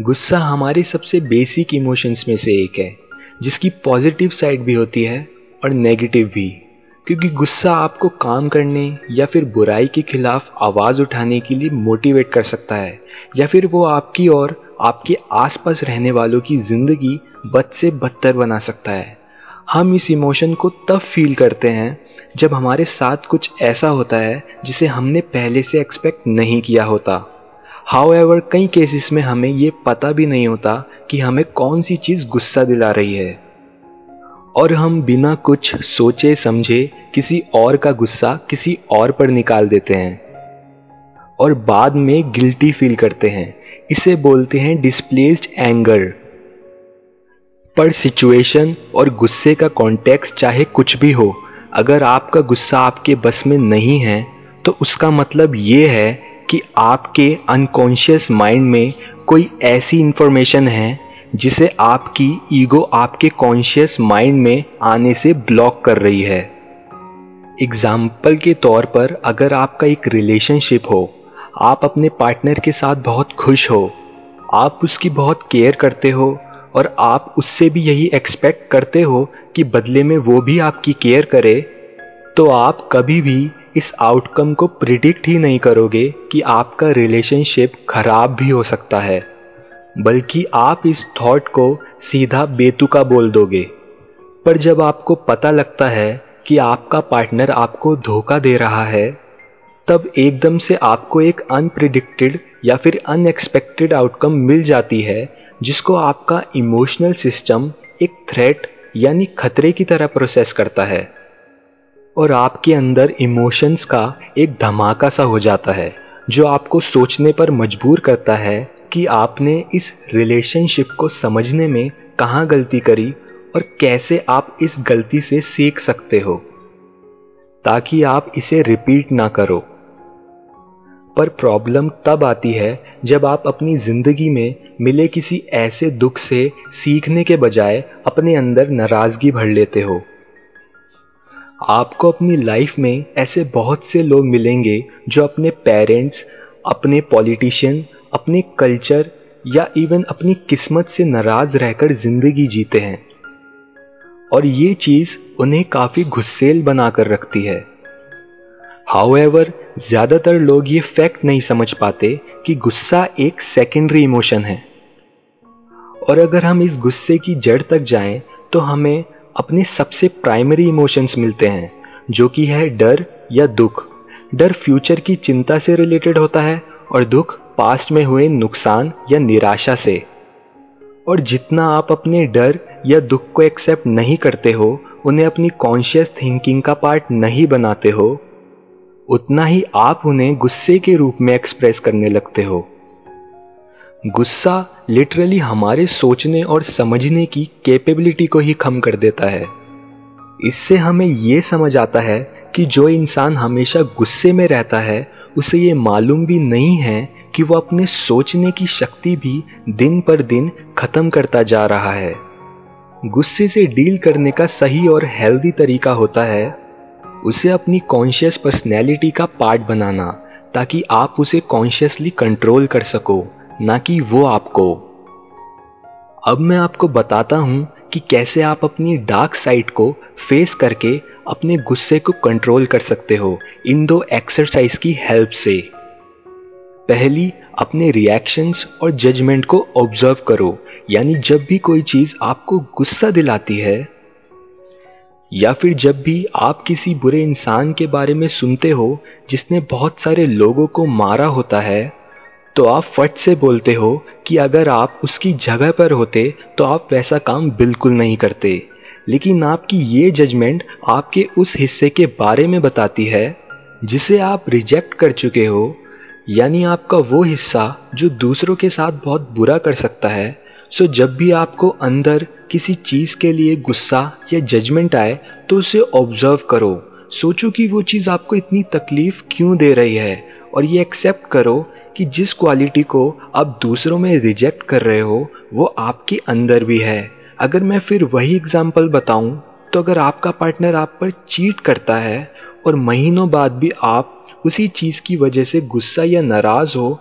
गुस्सा हमारे सबसे बेसिक इमोशंस में से एक है, जिसकी पॉजिटिव साइड भी होती है और नेगेटिव भी। क्योंकि गुस्सा आपको काम करने या फिर बुराई के खिलाफ आवाज़ उठाने के लिए मोटिवेट कर सकता है, या फिर वो आपकी और आपके आसपास रहने वालों की ज़िंदगी बद से बदतर बना सकता है। हम इस इमोशन को तब फील करते हैं, जब हमारे साथ कुछ ऐसा होता है, जिसे हमने पहले से एक्सपेक्ट नहीं किया होता। हाउ एवर कई केसेस में हमें ये पता भी नहीं होता कि हमें कौन सी चीज़ गुस्सा दिला रही है। और हम बिना कुछ सोचे समझे किसी और का गुस्सा किसी और पर निकाल देते हैं। और बाद में गिल्टी फील करते हैं। इसे बोलते हैं डिस्प्लेस्ड एंगर पर सिचुएशन और गुस्से का कॉन्टेक्स्ट चाहे कुछ भी हो, अगर आपका गुस्सा आपके बस में नहीं है तो उसका मतलब ये है कि आपके अनकॉन्शियस माइंड में कोई ऐसी इन्फॉर्मेशन है जिसे आपकी ईगो आपके कॉन्शियस माइंड में आने से ब्लॉक कर रही है। एग्ज़ाम्पल के तौर पर अगर आपका एक रिलेशनशिप हो, आप अपने पार्टनर के साथ बहुत खुश हो, आप उसकी बहुत केयर करते हो और आप उससे भी यही एक्सपेक्ट करते हो कि बदले में वो भी आपकी केयर करे तो आप कभी भी इस आउटकम को प्रिडिक्ट ही नहीं करोगे कि आपका रिलेशनशिप खराब भी हो सकता है, बल्कि आप इस थॉट को सीधा बेतुका बोल दोगे। पर जब आपको पता लगता है कि आपका पार्टनर आपको धोखा दे रहा है, तब एकदम से आपको एक अनप्रिडिक्टेड या फिर अनएक्सपेक्टेड आउटकम मिल जाती है, जिसको आपका इमोशनल सिस्टम एक थ्रेट यानी खतरे की तरह प्रोसेस करता है। और आपके अंदर इमोशंस का एक धमाका सा हो जाता है, जो आपको सोचने पर मजबूर करता है कि आपने इस रिलेशनशिप को समझने में कहाँ गलती करी और कैसे आप इस गलती से सीख सकते हो, ताकि आप इसे रिपीट ना करो। पर प्रॉब्लम तब आती है जब आप अपनी ज़िंदगी में मिले किसी ऐसे दुख से सीखने के बजाय अपने अंदर नाराज़गी भर लेते हो। आपको अपनी लाइफ में ऐसे बहुत से लोग मिलेंगे जो अपने पेरेंट्स अपने पॉलिटिशियन अपने कल्चर या इवन अपनी किस्मत से नाराज़ रहकर ज़िंदगी जीते हैं। और ये चीज़ उन्हें काफ़ी गुस्सेल बनाकर रखती है। हाउएवर ज़्यादातर लोग ये फैक्ट नहीं समझ पाते कि गुस्सा एक सेकेंडरी इमोशन है। और अगर हम इस गुस्से की जड़ तक जाएँ तो हमें अपने सबसे प्राइमरी इमोशंस मिलते हैं, जो कि है डर या दुख। डर फ्यूचर की चिंता से रिलेटेड होता है और दुख पास्ट में हुए नुकसान या निराशा से। और जितना आप अपने डर या दुख को एक्सेप्ट नहीं करते हो, उन्हें अपनी कॉन्शियस थिंकिंग का पार्ट नहीं बनाते हो, उतना ही आप उन्हें गुस्से के रूप में एक्सप्रेस करने लगते हो। गुस्सा लिटरली हमारे सोचने और समझने की कैपेबिलिटी को ही खम कर देता है। इससे हमें ये समझ आता है कि जो इंसान हमेशा गुस्से में रहता है, उसे ये मालूम भी नहीं है कि वो अपने सोचने की शक्ति भी दिन पर दिन खत्म करता जा रहा है। गुस्से से डील करने का सही और हेल्दी तरीका होता है, उसे अपनी कॉन्शियस पर्सनैलिटी का पार्ट बनाना, ताकि आप उसे कॉन्शियसली कंट्रोल कर सको। ना कि वो आपको। अब मैं आपको बताता हूँ कि कैसे आप अपनी डार्क साइड को फेस करके अपने गुस्से को कंट्रोल कर सकते हो इन दो एक्सरसाइज की हेल्प से। पहली, अपने रिएक्शंस और जजमेंट को ऑब्ज़र्व करो, यानी जब भी कोई चीज़ आपको गुस्सा दिलाती है, या फिर जब भी आप किसी बुरे इंसान के बारे में सुनते हो जिसने बहुत सारे लोगों को मारा होता है तो आप फट से बोलते हो कि अगर आप उसकी जगह पर होते तो आप वैसा काम बिल्कुल नहीं करते। लेकिन आपकी ये जजमेंट आपके उस हिस्से के बारे में बताती है, जिसे आप रिजेक्ट कर चुके हो। यानी आपका वो हिस्सा जो दूसरों के साथ बहुत बुरा कर सकता है। सो जब भी आपको अंदर किसी चीज़ के लिए गुस्सा या जजमेंट आए तो उसे ऑब्ज़र्व करो। सोचो कि वो चीज़ आपको इतनी तकलीफ़ क्यों दे रही है, और ये एक्सेप्ट करो कि जिस क्वालिटी को आप दूसरों में रिजेक्ट कर रहे हो, वो आपके अंदर भी है। अगर मैं फिर वही एग्ज़ाम्पल बताऊँ तो अगर आपका पार्टनर आप पर चीट करता है और महीनों बाद भी आप उसी चीज़ की वजह से गुस्सा या नाराज़ हो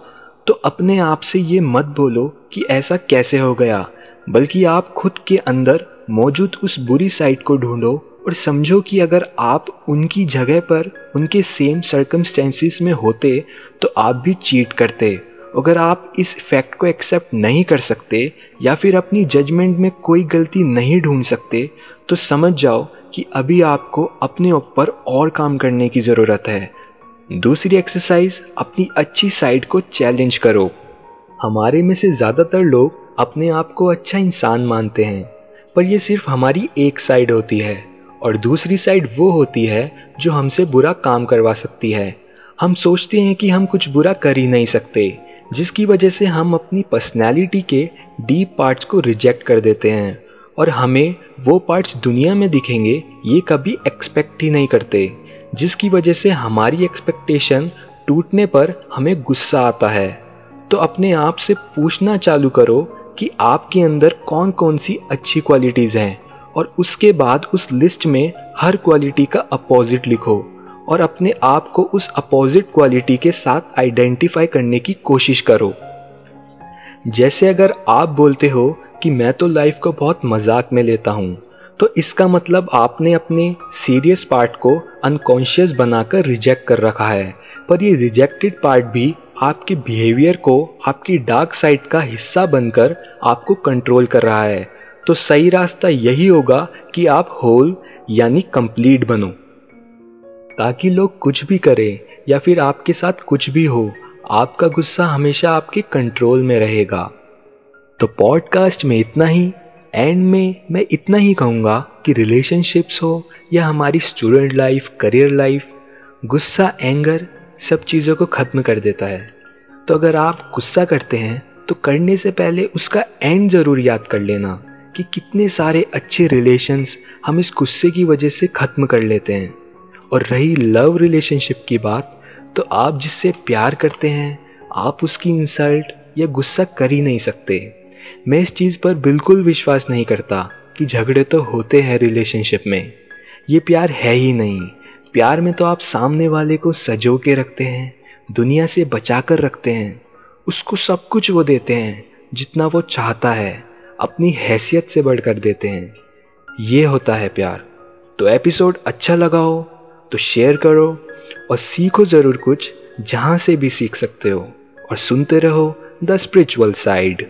तो अपने आप से ये मत बोलो कि ऐसा कैसे हो गया, बल्कि आप खुद के अंदर मौजूद उस बुरी साइड को ढूंढो और समझो कि अगर आप उनकी जगह पर, उनके सेम सर्कमस्टेंसेस में होते तो आप भी चीट करते। अगर आप इस फैक्ट को एक्सेप्ट नहीं कर सकते, या फिर अपनी जजमेंट में कोई गलती नहीं ढूंढ सकते तो समझ जाओ कि अभी आपको अपने ऊपर और काम करने की ज़रूरत है। दूसरी एक्सरसाइज अपनी अच्छी साइड को चैलेंज करो। हमारे में से ज़्यादातर लोग अपने आप को अच्छा इंसान मानते हैं, पर यह सिर्फ़ हमारी एक साइड होती है। और दूसरी साइड वो होती है जो हमसे बुरा काम करवा सकती है। हम सोचते हैं कि हम कुछ बुरा कर ही नहीं सकते, जिसकी वजह से हम अपनी पर्सनैलिटी के डीप पार्ट्स को रिजेक्ट कर देते हैं। और हमें वो पार्ट्स दुनिया में दिखेंगे, ये कभी एक्सपेक्ट ही नहीं करते, जिसकी वजह से हमारी एक्सपेक्टेशन टूटने पर हमें गुस्सा आता है। तो अपने आप से पूछना चालू करो कि आपके अंदर कौन कौन सी अच्छी क्वालिटीज़ हैं और उसके बाद उस लिस्ट में हर क्वालिटी का अपोजिट लिखो और अपने आप को उस अपोजिट क्वालिटी के साथ आइडेंटिफाई करने की कोशिश करो। जैसे अगर आप बोलते हो कि मैं तो लाइफ को बहुत मज़ाक में लेता हूँ तो इसका मतलब आपने अपने सीरियस पार्ट को अनकॉन्शियस बनाकर रिजेक्ट कर रखा है, पर ये रिजेक्टेड पार्ट भी आपके बिहेवियर को, आपकी डार्क साइड का हिस्सा बनकर आपको कंट्रोल कर रहा है। तो सही रास्ता यही होगा कि आप होल यानी कंप्लीट बनो। ताकि लोग कुछ भी करें, या फिर आपके साथ कुछ भी हो, आपका गुस्सा हमेशा आपके कंट्रोल में रहेगा। तो पॉडकास्ट में इतना ही एंड में मैं इतना ही कहूँगा कि रिलेशनशिप्स हो, या हमारी स्टूडेंट लाइफ करियर लाइफ गुस्सा एंगर सब चीज़ों को ख़त्म कर देता है। तो अगर आप गुस्सा करते हैं तो करने से पहले उसका एंड ज़रूर याद कर लेना। कि कितने सारे अच्छे रिलेशंस हम इस गुस्से की वजह से ख़त्म कर लेते हैं। और रही लव रिलेशनशिप की बात तो आप जिससे प्यार करते हैं, आप उसकी इंसल्ट या गुस्सा कर ही नहीं सकते। मैं इस चीज़ पर बिल्कुल विश्वास नहीं करता कि झगड़े तो होते हैं रिलेशनशिप में। ये प्यार है ही नहीं। प्यार में तो आप सामने वाले को सजो के रखते हैं, दुनिया से बचा कर रखते हैं। उसको सब कुछ वो देते हैं, जितना वो चाहता है। अपनी हैसियत से बढ़कर देते हैं। ये होता है प्यार। तो एपिसोड अच्छा लगा हो तो शेयर करो और सीखो ज़रूर कुछ जहाँ से भी सीख सकते हो। और सुनते रहो द स्पिरिचुअल साइड।